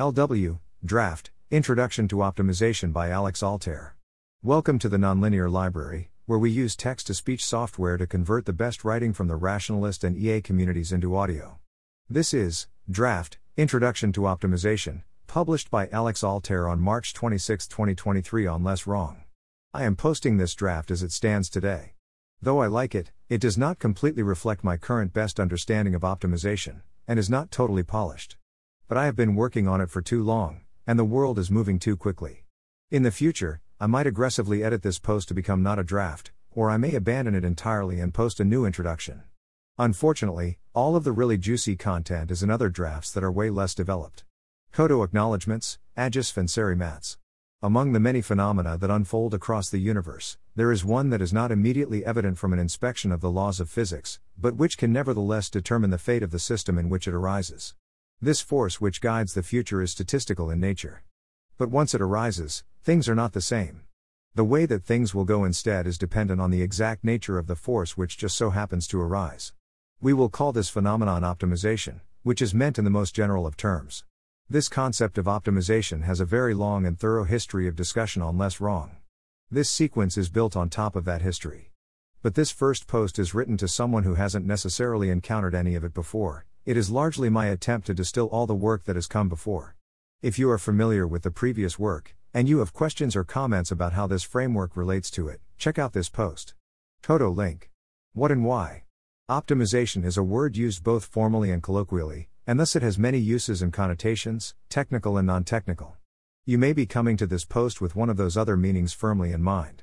LW, Draft, Introduction to Optimization by Alex Altair. Welcome to the Nonlinear Library, where we use text to speech software to convert the best writing from the rationalist and EA communities into audio. This is Draft, Introduction to Optimization, published by Alex Altair on March 26, 2023 on Less Wrong. I am posting this draft as it stands today. Though I like it, it does not completely reflect my current best understanding of optimization, and is not totally polished. But I have been working on it for too long, and the world is moving too quickly. In the future, I might aggressively edit this post to become not a draft, or I may abandon it entirely and post a new introduction. Unfortunately, all of the really juicy content is in other drafts that are way less developed. Kodo acknowledgements, AGISF and SERI MATS. Among the many phenomena that unfold across the universe, there is one that is not immediately evident from an inspection of the laws of physics, but which can nevertheless determine the fate of the system in which it arises. This force which guides the future is statistical in nature. But once it arises, things are not the same. The way that things will go instead is dependent on the exact nature of the force which just so happens to arise. We will call this phenomenon optimization, which is meant in the most general of terms. This concept of optimization has a very long and thorough history of discussion on less wrong. This sequence is built on top of that history. But this first post is written to someone who hasn't necessarily encountered any of it before, it is largely my attempt to distill all the work that has come before. If you are familiar with the previous work, and you have questions or comments about how this framework relates to it, check out this post. Toto link. What and why? Optimization is a word used both formally and colloquially, and thus it has many uses and connotations, technical and non technical. You may be coming to this post with one of those other meanings firmly in mind.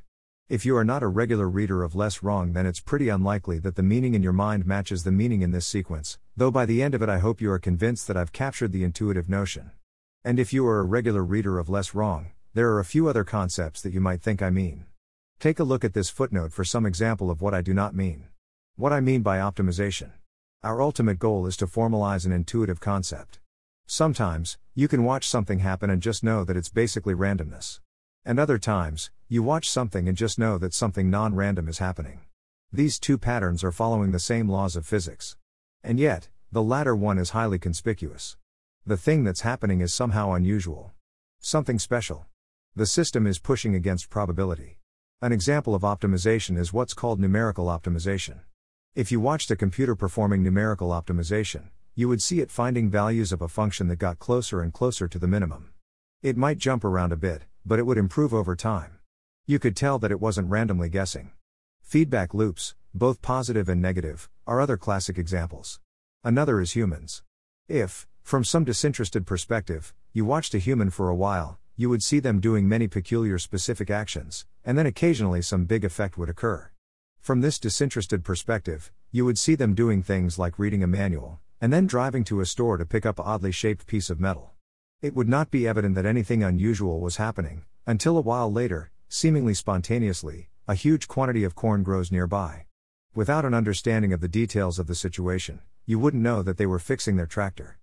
If you are not a regular reader of Less Wrong, then it's pretty unlikely that the meaning in your mind matches the meaning in this sequence, though by the end of it, I hope you are convinced that I've captured the intuitive notion. And if you are a regular reader of Less Wrong, there are a few other concepts that you might think I mean. Take a look at this footnote for some example of what I do not mean. What I mean by optimization. Our ultimate goal is to formalize an intuitive concept. Sometimes, you can watch something happen and just know that it's basically randomness. And other times, you watch something and just know that something non random is happening. These two patterns are following the same laws of physics. And yet, the latter one is highly conspicuous. The thing that's happening is somehow unusual. Something special. The system is pushing against probability. An example of optimization is what's called numerical optimization. If you watched a computer performing numerical optimization, you would see it finding values of a function that got closer and closer to the minimum. It might jump around a bit, but it would improve over time. You could tell that it wasn't randomly guessing. Feedback loops, both positive and negative, are other classic examples. Another is humans. If, from some disinterested perspective, you watched a human for a while, you would see them doing many peculiar specific actions, and then occasionally some big effect would occur. From this disinterested perspective, you would see them doing things like reading a manual, and then driving to a store to pick up a oddly shaped piece of metal. It would not be evident that anything unusual was happening, until a while later, seemingly spontaneously, a huge quantity of corn grows nearby. Without an understanding of the details of the situation, you wouldn't know that they were fixing their tractor.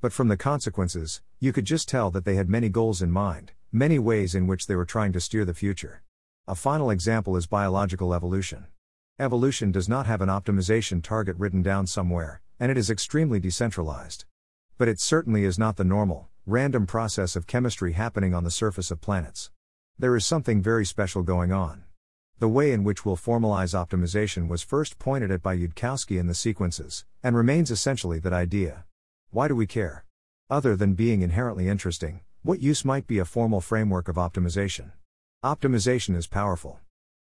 But from the consequences, you could just tell that they had many goals in mind, many ways in which they were trying to steer the future. A final example is biological evolution. Evolution does not have an optimization target written down somewhere, and it is extremely decentralized. But it certainly is not the normal, random process of chemistry happening on the surface of planets. There is something very special going on. The way in which we'll formalize optimization was first pointed at by Yudkowsky in the sequences, and remains essentially that idea. Why do we care? Other than being inherently interesting, what use might be a formal framework of optimization? Optimization is powerful.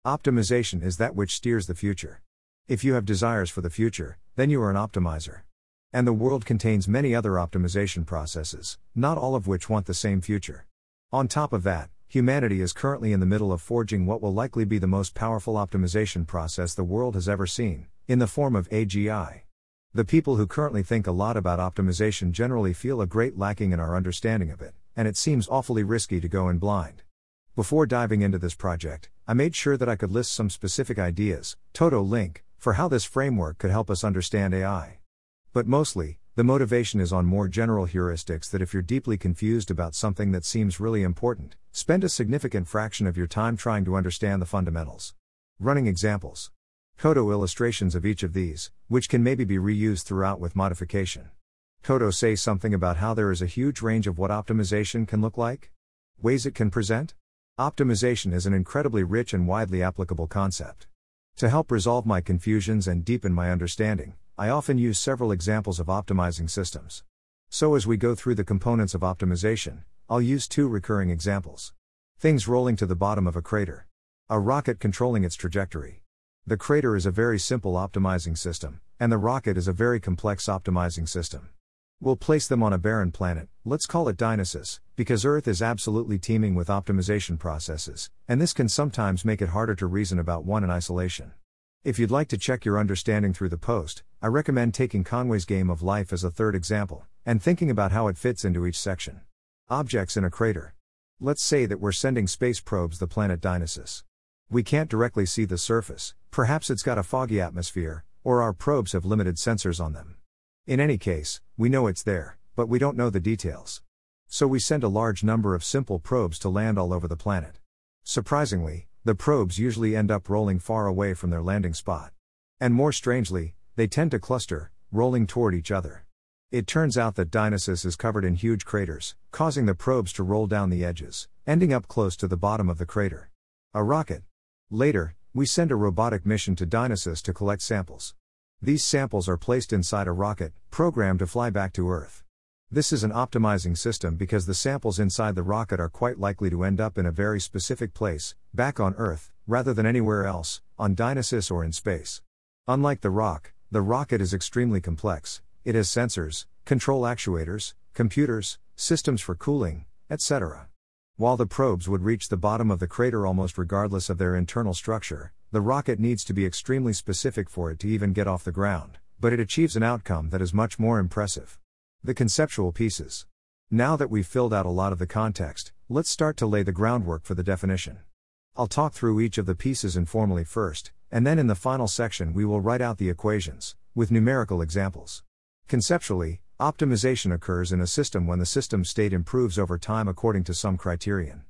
Optimization is that which steers the future. If you have desires for the future, then you are an optimizer. And the world contains many other optimization processes, not all of which want the same future. On top of that, humanity is currently in the middle of forging what will likely be the most powerful optimization process the world has ever seen, in the form of AGI. The people who currently think a lot about optimization generally feel a great lacking in our understanding of it, and it seems awfully risky to go in blind. Before diving into this project, I made sure that I could list some specific ideas, Toto link, for how this framework could help us understand AI. But mostly, the motivation is on more general heuristics that if you're deeply confused about something that seems really important, spend a significant fraction of your time trying to understand the fundamentals. Running examples. Kodo illustrations of each of these, which can maybe be reused throughout with modification. Toto say something about how there is a huge range of what optimization can look like? Ways it can present? Optimization is an incredibly rich and widely applicable concept. To help resolve my confusions and deepen my understanding, I often use several examples of optimizing systems. So, as we go through the components of optimization, I'll use two recurring examples. Things rolling to the bottom of a crater. A rocket controlling its trajectory. The crater is a very simple optimizing system, and the rocket is a very complex optimizing system. We'll place them on a barren planet, let's call it Dionysus, because Earth is absolutely teeming with optimization processes, and this can sometimes make it harder to reason about one in isolation. If you'd like to check your understanding through the post, I recommend taking Conway's Game of Life as a third example, and thinking about how it fits into each section. Objects in a crater. Let's say that we're sending space probes the planet Dionysus. We can't directly see the surface, perhaps it's got a foggy atmosphere, or our probes have limited sensors on them. In any case, we know it's there, but we don't know the details. So we send a large number of simple probes to land all over the planet. Surprisingly, the probes usually end up rolling far away from their landing spot. And more strangely, they tend to cluster, rolling toward each other. It turns out that Dionysus is covered in huge craters, causing the probes to roll down the edges, ending up close to the bottom of the crater. A rocket. Later, we send a robotic mission to Dionysus to collect samples. These samples are placed inside a rocket, programmed to fly back to Earth. This is an optimizing system because the samples inside the rocket are quite likely to end up in a very specific place, back on Earth, rather than anywhere else, on Dionysus or in space. Unlike the rock, the rocket is extremely complex, it has sensors, control actuators, computers, systems for cooling, etc. While the probes would reach the bottom of the crater almost regardless of their internal structure, the rocket needs to be extremely specific for it to even get off the ground, but it achieves an outcome that is much more impressive. The conceptual pieces. Now that we've filled out a lot of the context, let's start to lay the groundwork for the definition. I'll talk through each of the pieces informally first, and then in the final section we will write out the equations, with numerical examples. Conceptually, optimization occurs in a system when the system state improves over time according to some criterion.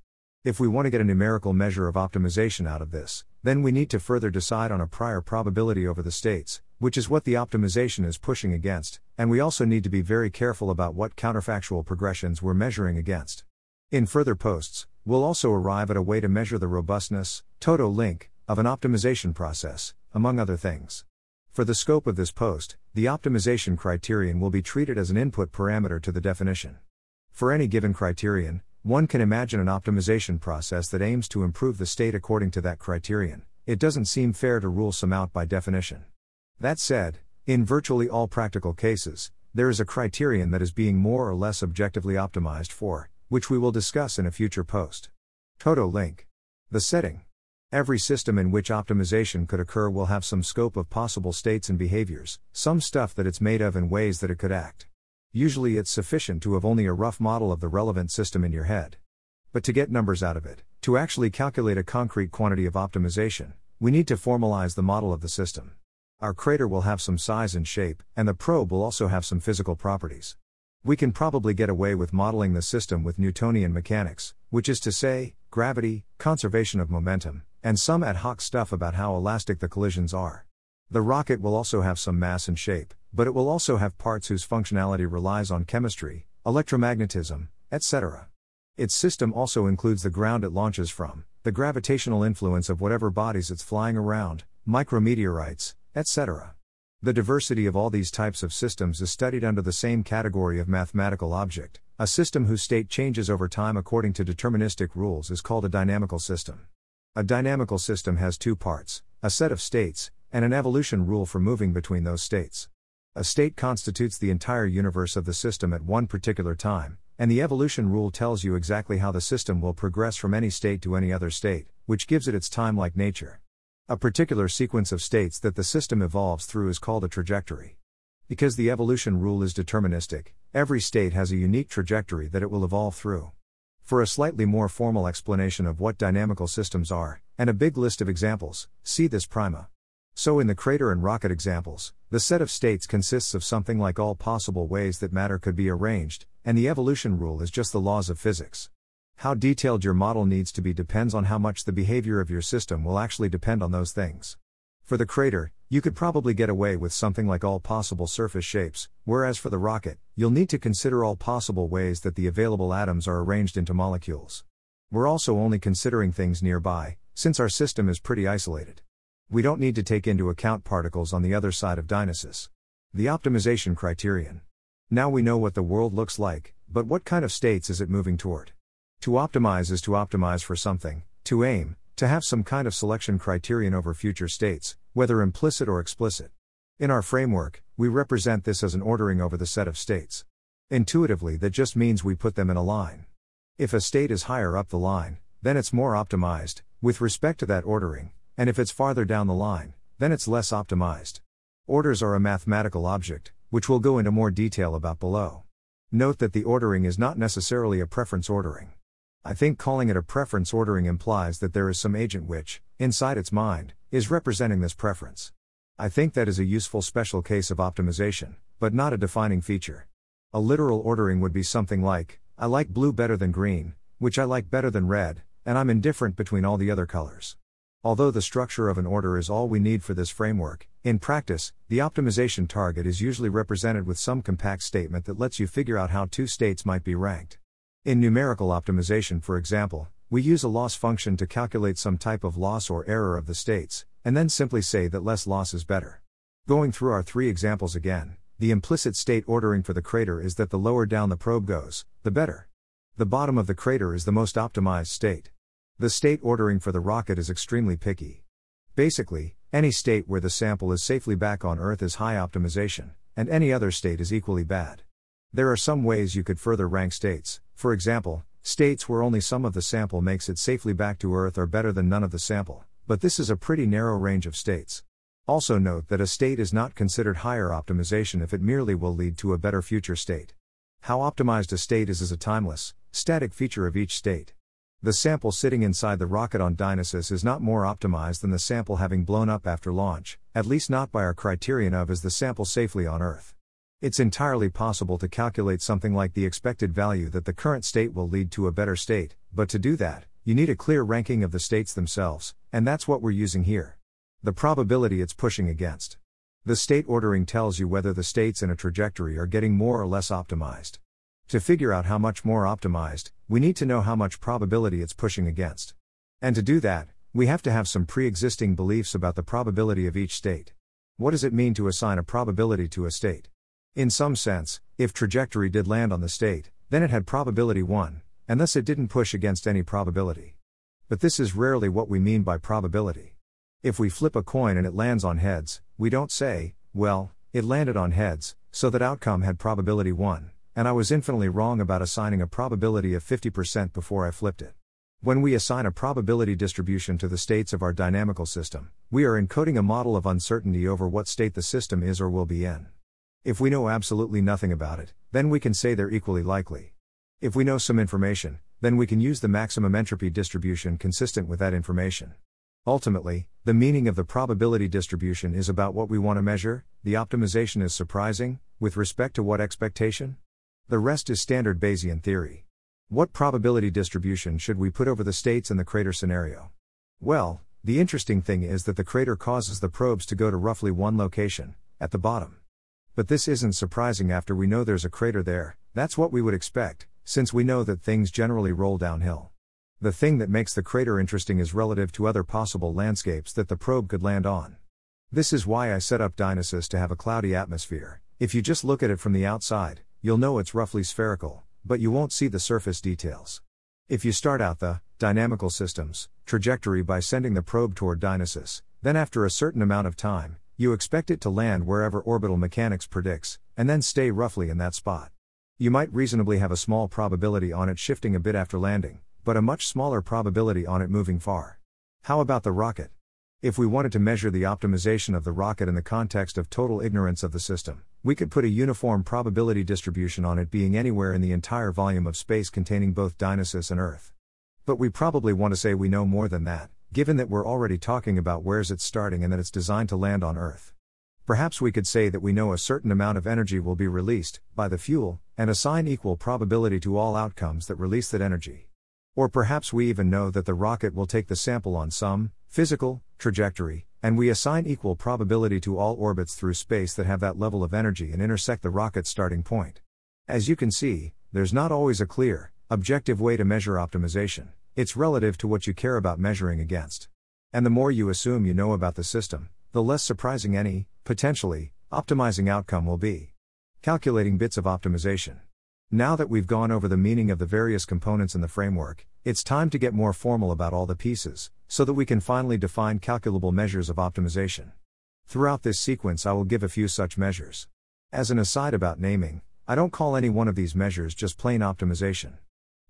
If we want to get a numerical measure of optimization out of this, then we need to further decide on a prior probability over the states, which is what the optimization is pushing against, and we also need to be very careful about what counterfactual progressions we're measuring against. In further posts, we'll also arrive at a way to measure the robustness, Toto link, of an optimization process, among other things. For the scope of this post, the optimization criterion will be treated as an input parameter to the definition. For any given criterion, one can imagine an optimization process that aims to improve the state according to that criterion. It doesn't seem fair to rule some out by definition. That said, in virtually all practical cases, there is a criterion that is being more or less objectively optimized for, which we will discuss in a future post. Toto link. The setting. Every system in which optimization could occur will have some scope of possible states and behaviors, some stuff that it's made of and ways that it could act. Usually it's sufficient to have only a rough model of the relevant system in your head. But to get numbers out of it, to actually calculate a concrete quantity of optimization, we need to formalize the model of the system. Our crater will have some size and shape, and the probe will also have some physical properties. We can probably get away with modeling the system with Newtonian mechanics, which is to say, gravity, conservation of momentum, and some ad hoc stuff about how elastic the collisions are. The rocket will also have some mass and shape, but it will also have parts whose functionality relies on chemistry, electromagnetism, etc. Its system also includes the ground it launches from, the gravitational influence of whatever bodies it's flying around, micrometeorites, etc. The diversity of all these types of systems is studied under the same category of mathematical object. A system whose state changes over time according to deterministic rules is called a dynamical system. A dynamical system has two parts a set of states, and an evolution rule for moving between those states. A state constitutes the entire universe of the system at one particular time, and the evolution rule tells you exactly how the system will progress from any state to any other state, which gives it its time like nature. A particular sequence of states that the system evolves through is called a trajectory. Because the evolution rule is deterministic, every state has a unique trajectory that it will evolve through. For a slightly more formal explanation of what dynamical systems are, and a big list of examples, see this prima. So, in the crater and rocket examples, the set of states consists of something like all possible ways that matter could be arranged, and the evolution rule is just the laws of physics. How detailed your model needs to be depends on how much the behavior of your system will actually depend on those things. For the crater, you could probably get away with something like all possible surface shapes, whereas for the rocket, you'll need to consider all possible ways that the available atoms are arranged into molecules. We're also only considering things nearby, since our system is pretty isolated. We don't need to take into account particles on the other side of Dionysus. The optimization criterion. Now we know what the world looks like, but what kind of states is it moving toward? To optimize is to optimize for something, to aim, to have some kind of selection criterion over future states, whether implicit or explicit. In our framework, we represent this as an ordering over the set of states. Intuitively, that just means we put them in a line. If a state is higher up the line, then it's more optimized, with respect to that ordering, and if it's farther down the line, then it's less optimized. Orders are a mathematical object, which we'll go into more detail about below. Note that the ordering is not necessarily a preference ordering. I think calling it a preference ordering implies that there is some agent which, inside its mind, is representing this preference. I think that is a useful special case of optimization, but not a defining feature. A literal ordering would be something like I like blue better than green, which I like better than red, and I'm indifferent between all the other colors. Although the structure of an order is all we need for this framework, in practice, the optimization target is usually represented with some compact statement that lets you figure out how two states might be ranked. In numerical optimization, for example, we use a loss function to calculate some type of loss or error of the states, and then simply say that less loss is better. Going through our three examples again, the implicit state ordering for the crater is that the lower down the probe goes, the better. The bottom of the crater is the most optimized state. The state ordering for the rocket is extremely picky. Basically, any state where the sample is safely back on Earth is high optimization, and any other state is equally bad. There are some ways you could further rank states, for example, states where only some of the sample makes it safely back to Earth are better than none of the sample, but this is a pretty narrow range of states. Also note that a state is not considered higher optimization if it merely will lead to a better future state. How optimized a state is is a timeless, static feature of each state. The sample sitting inside the rocket on Dionysus is not more optimized than the sample having blown up after launch, at least not by our criterion of is the sample safely on Earth. It's entirely possible to calculate something like the expected value that the current state will lead to a better state, but to do that, you need a clear ranking of the states themselves, and that's what we're using here. The probability it's pushing against. The state ordering tells you whether the states in a trajectory are getting more or less optimized. To figure out how much more optimized, we need to know how much probability it's pushing against. And to do that, we have to have some pre existing beliefs about the probability of each state. What does it mean to assign a probability to a state? In some sense, if trajectory did land on the state, then it had probability 1, and thus it didn't push against any probability. But this is rarely what we mean by probability. If we flip a coin and it lands on heads, we don't say, well, it landed on heads, so that outcome had probability 1, and I was infinitely wrong about assigning a probability of 50% before I flipped it. When we assign a probability distribution to the states of our dynamical system, we are encoding a model of uncertainty over what state the system is or will be in. If we know absolutely nothing about it, then we can say they're equally likely. If we know some information, then we can use the maximum entropy distribution consistent with that information. Ultimately, the meaning of the probability distribution is about what we want to measure, the optimization is surprising, with respect to what expectation? The rest is standard Bayesian theory. What probability distribution should we put over the states in the crater scenario? Well, the interesting thing is that the crater causes the probes to go to roughly one location, at the bottom. But this isn't surprising after we know there's a crater there, that's what we would expect, since we know that things generally roll downhill. The thing that makes the crater interesting is relative to other possible landscapes that the probe could land on. This is why I set up Dionysus to have a cloudy atmosphere. If you just look at it from the outside, you'll know it's roughly spherical, but you won't see the surface details. If you start out the dynamical systems trajectory by sending the probe toward Dionysus, then after a certain amount of time, you expect it to land wherever orbital mechanics predicts, and then stay roughly in that spot. You might reasonably have a small probability on it shifting a bit after landing, but a much smaller probability on it moving far. How about the rocket? If we wanted to measure the optimization of the rocket in the context of total ignorance of the system, we could put a uniform probability distribution on it being anywhere in the entire volume of space containing both Dionysus and Earth. But we probably want to say we know more than that given that we're already talking about where's it starting and that it's designed to land on Earth. Perhaps we could say that we know a certain amount of energy will be released by the fuel, and assign equal probability to all outcomes that release that energy. Or perhaps we even know that the rocket will take the sample on some physical trajectory, and we assign equal probability to all orbits through space that have that level of energy and intersect the rocket's starting point. As you can see, there's not always a clear, objective way to measure optimization, it's relative to what you care about measuring against. And the more you assume you know about the system, the less surprising any, potentially, optimizing outcome will be. Calculating bits of optimization. Now that we've gone over the meaning of the various components in the framework, it's time to get more formal about all the pieces, so that we can finally define calculable measures of optimization. Throughout this sequence, I will give a few such measures. As an aside about naming, I don't call any one of these measures just plain optimization.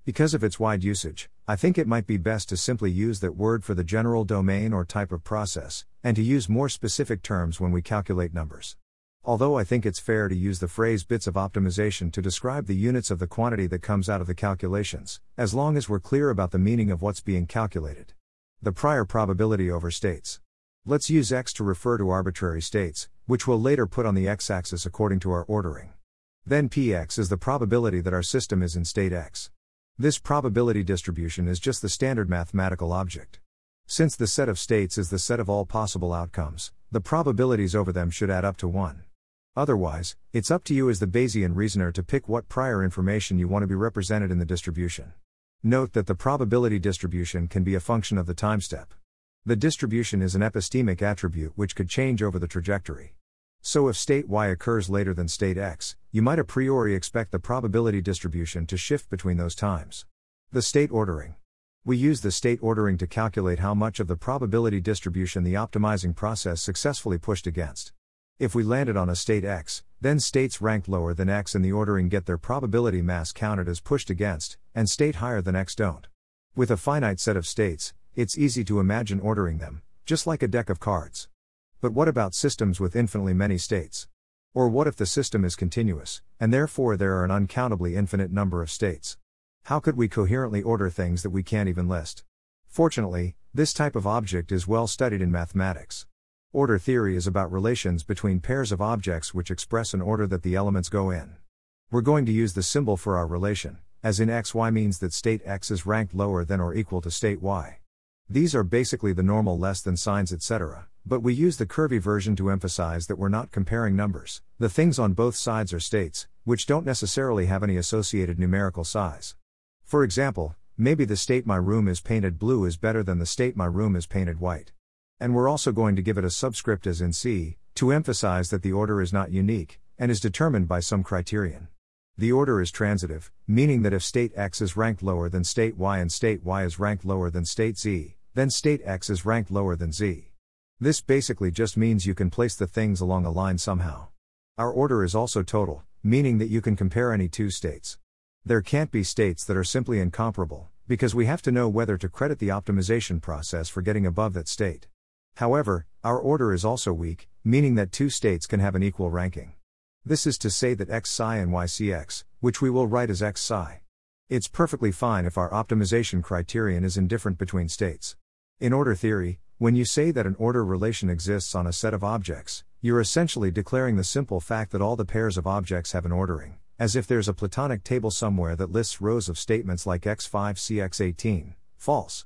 Because of its wide usage, I think it might be best to simply use that word for the general domain or type of process, and to use more specific terms when we calculate numbers. Although I think it's fair to use the phrase bits of optimization to describe the units of the quantity that comes out of the calculations, as long as we're clear about the meaning of what's being calculated. The prior probability over states. Let's use x to refer to arbitrary states, which we'll later put on the x axis according to our ordering. Then px is the probability that our system is in state x. This probability distribution is just the standard mathematical object. Since the set of states is the set of all possible outcomes, the probabilities over them should add up to 1. Otherwise, it's up to you as the Bayesian reasoner to pick what prior information you want to be represented in the distribution. Note that the probability distribution can be a function of the time step. The distribution is an epistemic attribute which could change over the trajectory. So if state y occurs later than state x, you might a priori expect the probability distribution to shift between those times. The state ordering. We use the state ordering to calculate how much of the probability distribution the optimizing process successfully pushed against. If we landed on a state X, then states ranked lower than X in the ordering get their probability mass counted as pushed against, and state higher than X don't. With a finite set of states, it's easy to imagine ordering them, just like a deck of cards. But what about systems with infinitely many states? Or what if the system is continuous, and therefore there are an uncountably infinite number of states? How could we coherently order things that we can't even list? Fortunately, this type of object is well studied in mathematics. Order theory is about relations between pairs of objects which express an order that the elements go in. We're going to use the symbol for our relation, as in xy means that state x is ranked lower than or equal to state y. These are basically the normal less than signs etc., but we use the curvy version to emphasize that we're not comparing numbers. The things on both sides are states, which don't necessarily have any associated numerical size. For example, maybe the state my room is painted blue is better than the state my room is painted white. And we're also going to give it a subscript as in C, to emphasize that the order is not unique, and is determined by some criterion. The order is transitive, meaning that if state X is ranked lower than state Y and state Y is ranked lower than state Z, then state X is ranked lower than Z. This basically just means you can place the things along a line somehow. Our order is also total, meaning that you can compare any two states. There can't be states that are simply incomparable, because we have to know whether to credit the optimization process for getting above that state. However, our order is also weak, meaning that two states can have an equal ranking. This is to say that x psi and y cx, which we will write as x psi. It's perfectly fine if our optimization criterion is indifferent between states. In order theory, when you say that an order relation exists on a set of objects, you're essentially declaring the simple fact that all the pairs of objects have an ordering, as if there's a Platonic table somewhere that lists rows of statements like x5 cx18, false.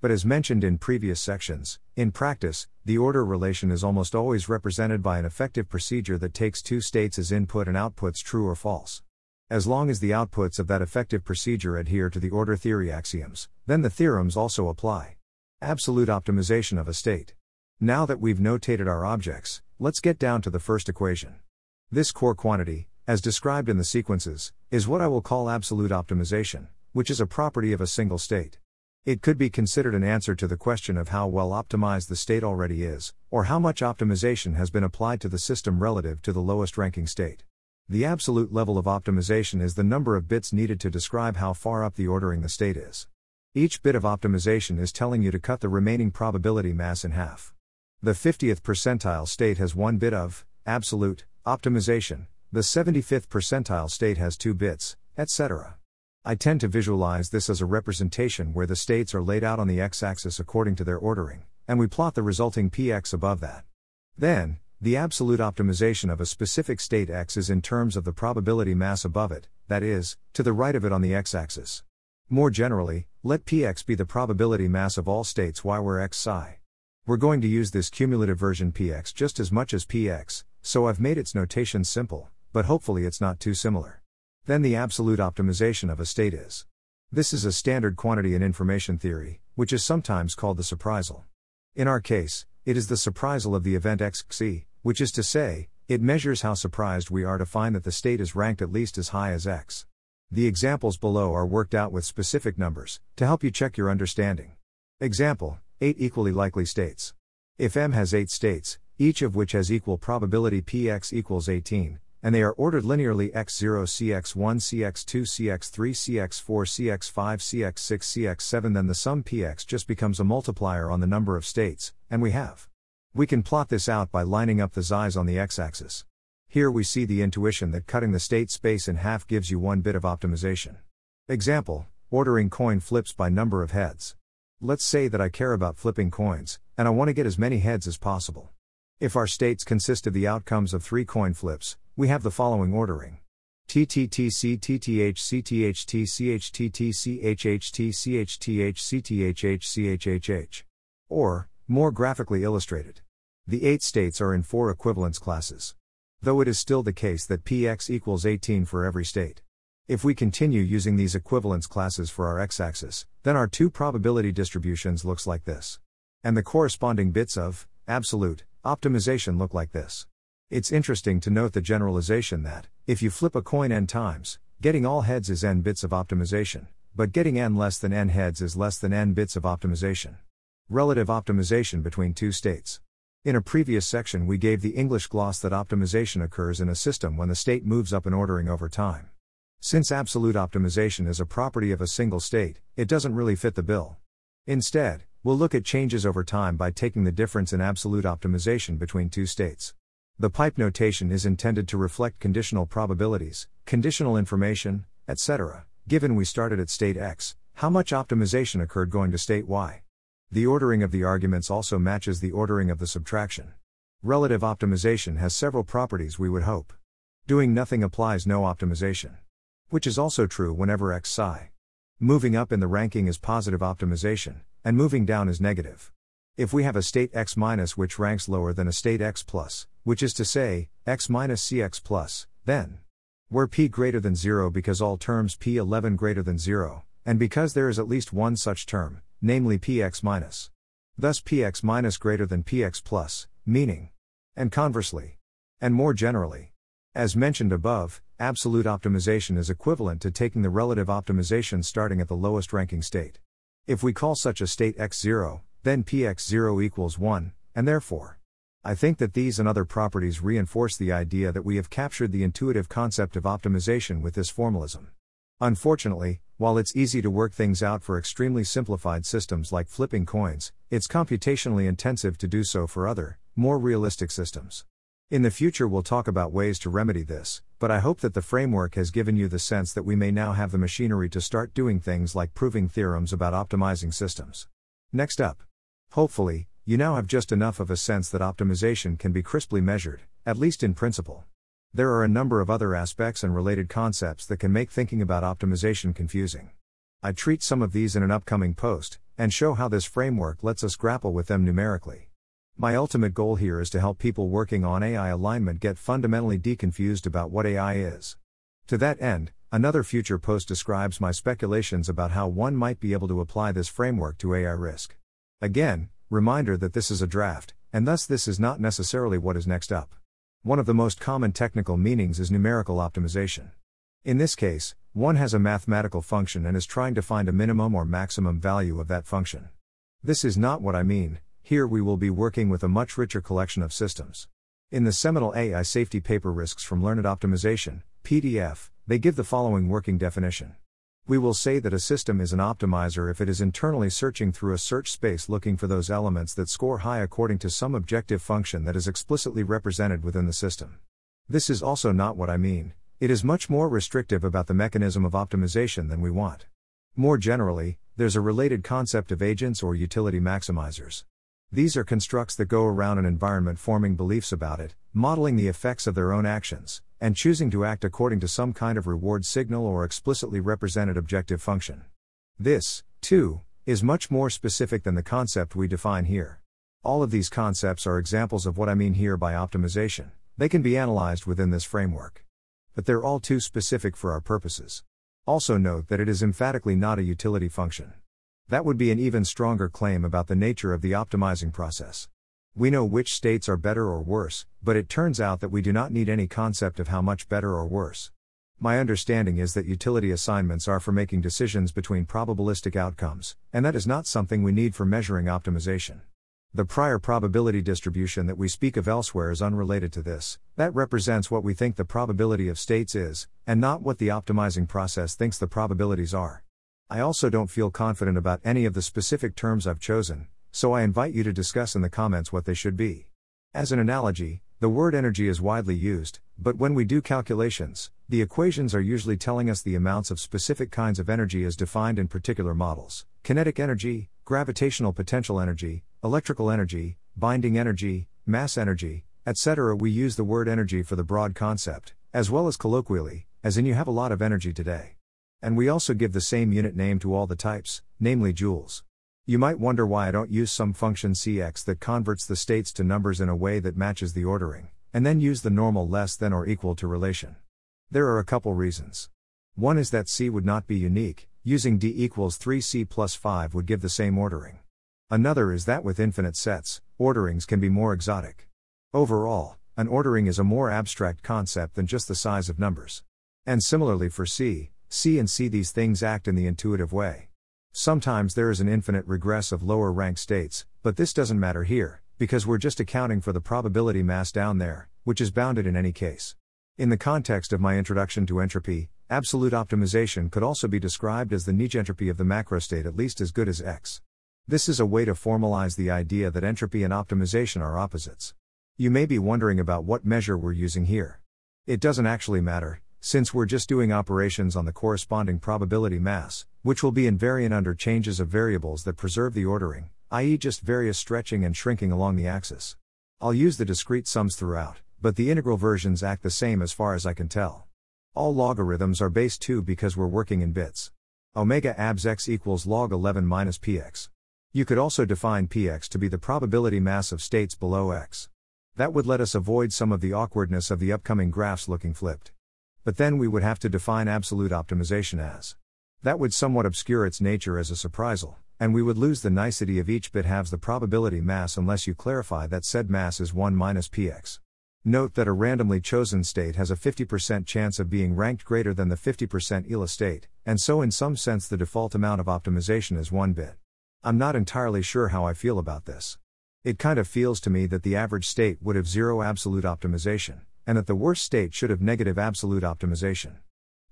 But as mentioned in previous sections, in practice, the order relation is almost always represented by an effective procedure that takes two states as input and outputs true or false. As long as the outputs of that effective procedure adhere to the order theory axioms, then the theorems also apply. Absolute optimization of a state. Now that we've notated our objects, let's get down to the first equation. This core quantity, as described in the sequences, is what I will call absolute optimization, which is a property of a single state. It could be considered an answer to the question of how well optimized the state already is, or how much optimization has been applied to the system relative to the lowest ranking state. The absolute level of optimization is the number of bits needed to describe how far up the ordering the state is. Each bit of optimization is telling you to cut the remaining probability mass in half. The 50th percentile state has one bit of absolute optimization, the 75th percentile state has two bits, etc. I tend to visualize this as a representation where the states are laid out on the x axis according to their ordering, and we plot the resulting px above that. Then, the absolute optimization of a specific state x is in terms of the probability mass above it, that is, to the right of it on the x axis. More generally, Let px be the probability mass of all states y where x psi. We're going to use this cumulative version px just as much as px, so I've made its notation simple, but hopefully it's not too similar. Then the absolute optimization of a state is. This is a standard quantity in information theory, which is sometimes called the surprisal. In our case, it is the surprisal of the event xc, which is to say, it measures how surprised we are to find that the state is ranked at least as high as x. The examples below are worked out with specific numbers, to help you check your understanding. Example 8 equally likely states. If M has 8 states, each of which has equal probability px equals 18, and they are ordered linearly x0, cx1, cx2, cx3, cx4, cx5, cx6, cx7, then the sum px just becomes a multiplier on the number of states, and we have. We can plot this out by lining up the xi's on the x axis. Here we see the intuition that cutting the state space in half gives you one bit of optimization. Example ordering coin flips by number of heads. Let's say that I care about flipping coins, and I want to get as many heads as possible. If our states consist of the outcomes of three coin flips, we have the following ordering. TTTC TTH CTHT CHTT CHHT CHTH CTHH CHHH. Or, more graphically illustrated. The eight states are in four equivalence classes. Though it is still the case that px equals 18 for every state. If we continue using these equivalence classes for our x-axis, then our two probability distributions looks like this. And the corresponding bits of absolute optimization look like this. It's interesting to note the generalization that, if you flip a coin n times, getting all heads is n bits of optimization, but getting n less than n heads is less than n bits of optimization. Relative optimization between two states. In a previous section, we gave the English gloss that optimization occurs in a system when the state moves up in ordering over time. Since absolute optimization is a property of a single state, it doesn't really fit the bill. Instead, we'll look at changes over time by taking the difference in absolute optimization between two states. The pipe notation is intended to reflect conditional probabilities, conditional information, etc. Given we started at state x, how much optimization occurred going to state y? The ordering of the arguments also matches the ordering of the subtraction. Relative optimization has several properties we would hope. Doing nothing applies no optimization. Which is also true whenever x psi. Moving up in the ranking is positive optimization, and moving down is negative. If we have a state x minus which ranks lower than a state x plus, which is to say, x minus cx plus, then where p greater than 0 because all terms p11 greater than 0, and because there is at least one such term, namely px minus. Thus px minus greater than px plus, meaning. And conversely. And more generally. As mentioned above, absolute optimization is equivalent to taking the relative optimization starting at the lowest ranking state. If we call such a state x0, then px0 equals 1, and therefore. I think that these and other properties reinforce the idea that we have captured the intuitive concept of optimization with this formalism. Unfortunately, while it's easy to work things out for extremely simplified systems like flipping coins, it's computationally intensive to do so for other, more realistic systems. In the future, we'll talk about ways to remedy this, but I hope that the framework has given you the sense that we may now have the machinery to start doing things like proving theorems about optimizing systems. Next up. Hopefully, you now have just enough of a sense that optimization can be crisply measured, at least in principle. There are a number of other aspects and related concepts that can make thinking about optimization confusing. I treat some of these in an upcoming post, and show how this framework lets us grapple with them numerically. My ultimate goal here is to help people working on AI alignment get fundamentally deconfused about what AI is. To that end, another future post describes my speculations about how one might be able to apply this framework to AI risk. Again, reminder that this is a draft, and thus this is not necessarily what is next up. One of the most common technical meanings is numerical optimization. In this case, one has a mathematical function and is trying to find a minimum or maximum value of that function. This is not what I mean, here we will be working with a much richer collection of systems. In the seminal AI safety paper Risks from Learned Optimization, PDF, they give the following working definition. We will say that a system is an optimizer if it is internally searching through a search space looking for those elements that score high according to some objective function that is explicitly represented within the system. This is also not what I mean, it is much more restrictive about the mechanism of optimization than we want. More generally, there's a related concept of agents or utility maximizers. These are constructs that go around an environment forming beliefs about it, modeling the effects of their own actions, and choosing to act according to some kind of reward signal or explicitly represented objective function. This, too, is much more specific than the concept we define here. All of these concepts are examples of what I mean here by optimization. They can be analyzed within this framework. But they're all too specific for our purposes. Also, note that it is emphatically not a utility function. That would be an even stronger claim about the nature of the optimizing process. We know which states are better or worse, but it turns out that we do not need any concept of how much better or worse. My understanding is that utility assignments are for making decisions between probabilistic outcomes, and that is not something we need for measuring optimization. The prior probability distribution that we speak of elsewhere is unrelated to this, that represents what we think the probability of states is, and not what the optimizing process thinks the probabilities are. I also don't feel confident about any of the specific terms I've chosen, so I invite you to discuss in the comments what they should be. As an analogy, the word energy is widely used, but when we do calculations, the equations are usually telling us the amounts of specific kinds of energy as defined in particular models kinetic energy, gravitational potential energy, electrical energy, binding energy, mass energy, etc. We use the word energy for the broad concept, as well as colloquially, as in you have a lot of energy today. And we also give the same unit name to all the types, namely joules. You might wonder why I don't use some function cx that converts the states to numbers in a way that matches the ordering, and then use the normal less than or equal to relation. There are a couple reasons. One is that c would not be unique, using d equals 3c plus 5 would give the same ordering. Another is that with infinite sets, orderings can be more exotic. Overall, an ordering is a more abstract concept than just the size of numbers. And similarly for c, c and c these things act in the intuitive way. Sometimes there is an infinite regress of lower rank states, but this doesn't matter here, because we're just accounting for the probability mass down there, which is bounded in any case. In the context of my introduction to entropy, absolute optimization could also be described as the niche entropy of the macrostate at least as good as X. This is a way to formalize the idea that entropy and optimization are opposites. You may be wondering about what measure we're using here. It doesn't actually matter, since we're just doing operations on the corresponding probability mass, which will be invariant under changes of variables that preserve the ordering, i.e., just various stretching and shrinking along the axis. I'll use the discrete sums throughout, but the integral versions act the same as far as I can tell. All logarithms are base 2 because we're working in bits. Omega abs x equals log 11 minus px. You could also define px to be the probability mass of states below x. That would let us avoid some of the awkwardness of the upcoming graphs looking flipped. But then we would have to define absolute optimization as. That would somewhat obscure its nature as a surprisal, and we would lose the nicety of each bit halves the probability mass unless you clarify that said mass is 1 minus px. Note that a randomly chosen state has a 50% chance of being ranked greater than the 50% ELA state, and so in some sense the default amount of optimization is 1 bit. I'm not entirely sure how I feel about this. It kind of feels to me that the average state would have zero absolute optimization and that the worst state should have negative absolute optimization.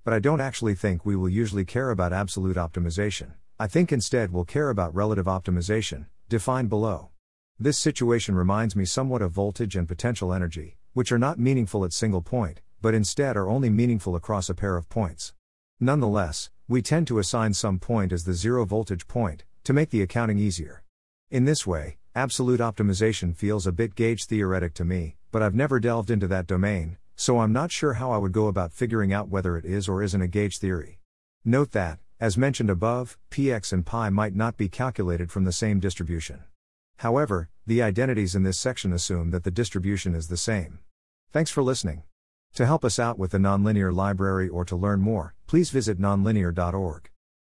But I don't actually think we will usually care about absolute optimization, I think instead we'll care about relative optimization, defined below. This situation reminds me somewhat of voltage and potential energy, which are not meaningful at single point, but instead are only meaningful across a pair of points. Nonetheless, we tend to assign some point as the zero voltage point, to make the accounting easier. In this way, absolute optimization feels a bit gauge theoretic to me, but I've never delved into that domain, so I'm not sure how I would go about figuring out whether it is or isn't a gauge theory. Note that, as mentioned above, px and pi might not be calculated from the same distribution. However, the identities in this section assume that the distribution is the same. Thanks for listening. To help us out with the nonlinear library or to learn more, please visit nonlinear.org.